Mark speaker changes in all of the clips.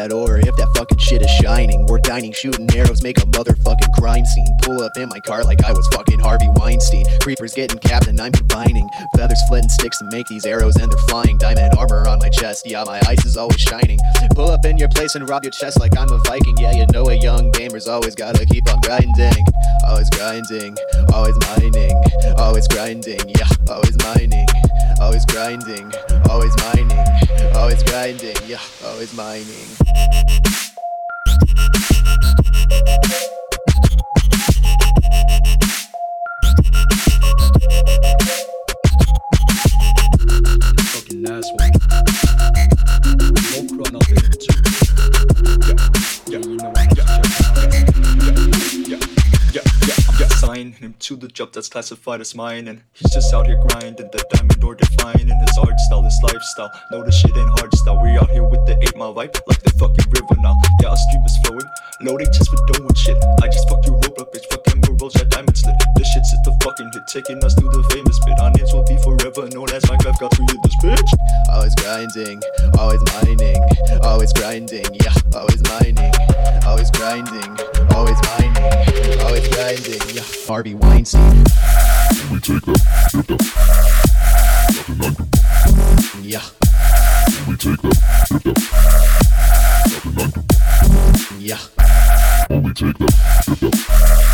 Speaker 1: that or if that fucking shit is shining. We're dining, shooting arrows, make a motherfucking crime scene. Pull up in my car like I was fucking Harvey Weinstein. Creepers getting capped and I'm combining. Feathers, flint, and sticks to make these arrows and they're flying. Diamond armor on my chest, yeah, my ice is always shining. Pull up in your place and rob your chest like I'm a Viking. Yeah, you know a young gamer's always gotta keep on grinding. Always grinding, always mining, always grinding, yeah, always mining, always grinding, always mining, always grinding, yeah, always mining.
Speaker 2: To the job that's classified as mine, and he's just out here grinding the diamond or defining his art style, his lifestyle. No, the shit ain't hard style. We out here with the eight mile vibe, like the fucking river now. Yeah, our stream is flowing, loading just for doing shit. I just fucked you Roblox, bitch. Fucking worlds, yeah, diamond slit. This shit's at the fucking hit, taking us to the famous bit. Our names will be forever known as Minecraft got to hit this bitch.
Speaker 1: Always grinding, always mining, always grinding, yeah, always mining, always grinding, always mining, always grinding, yeah. Harvey Weinstein,
Speaker 3: We take that, hit that. Nothing like it.
Speaker 1: yeah,
Speaker 3: We take that, hit that. Nothing like it.
Speaker 1: yeah,
Speaker 3: we take that, hit that.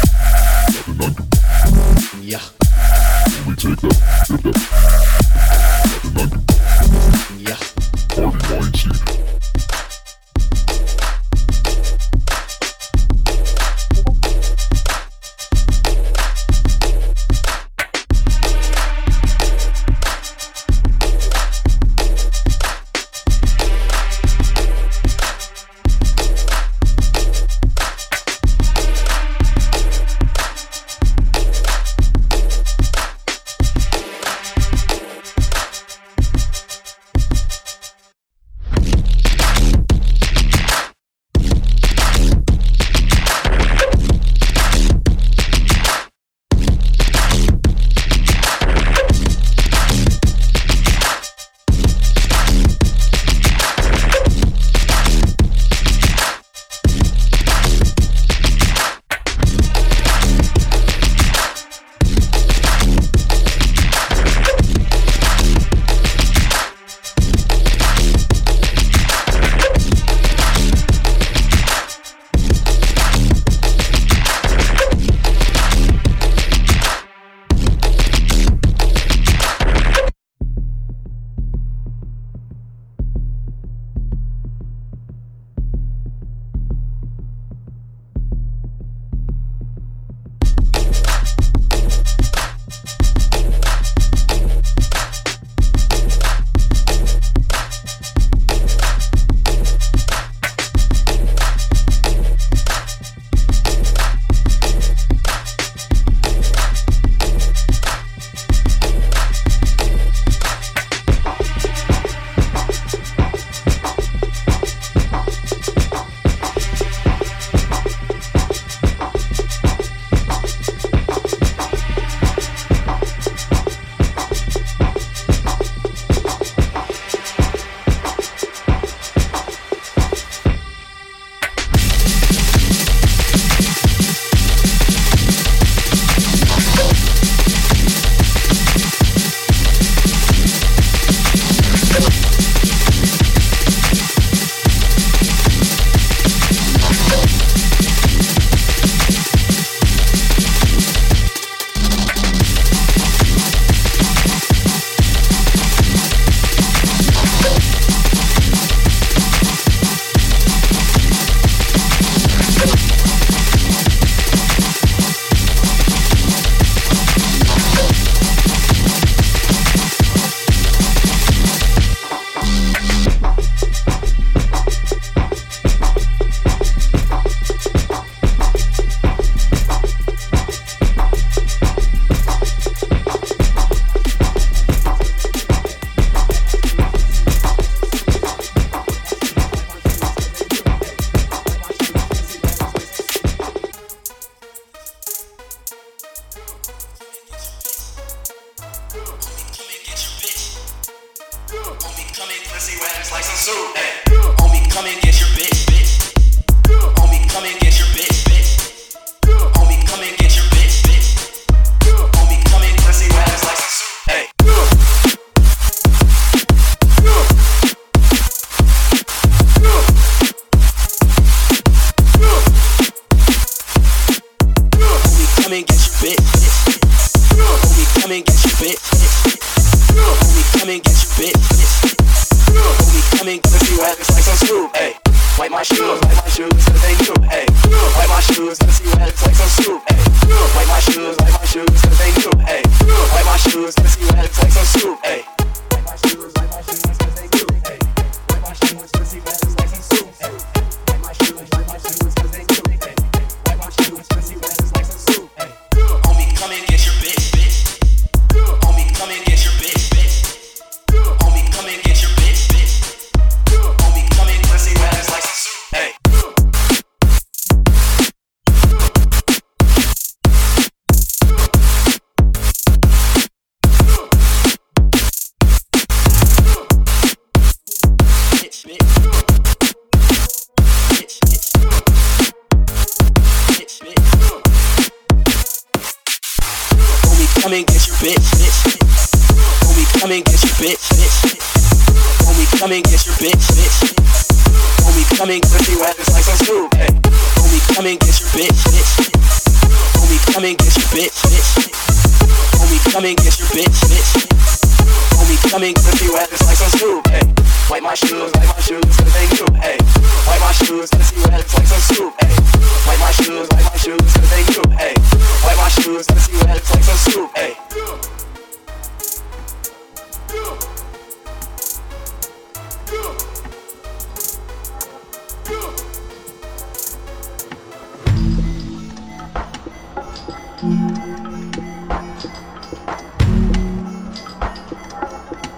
Speaker 3: Nothing like it.
Speaker 1: yeah,
Speaker 3: We take that, hit that. Nothing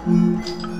Speaker 4: Mm-hmm.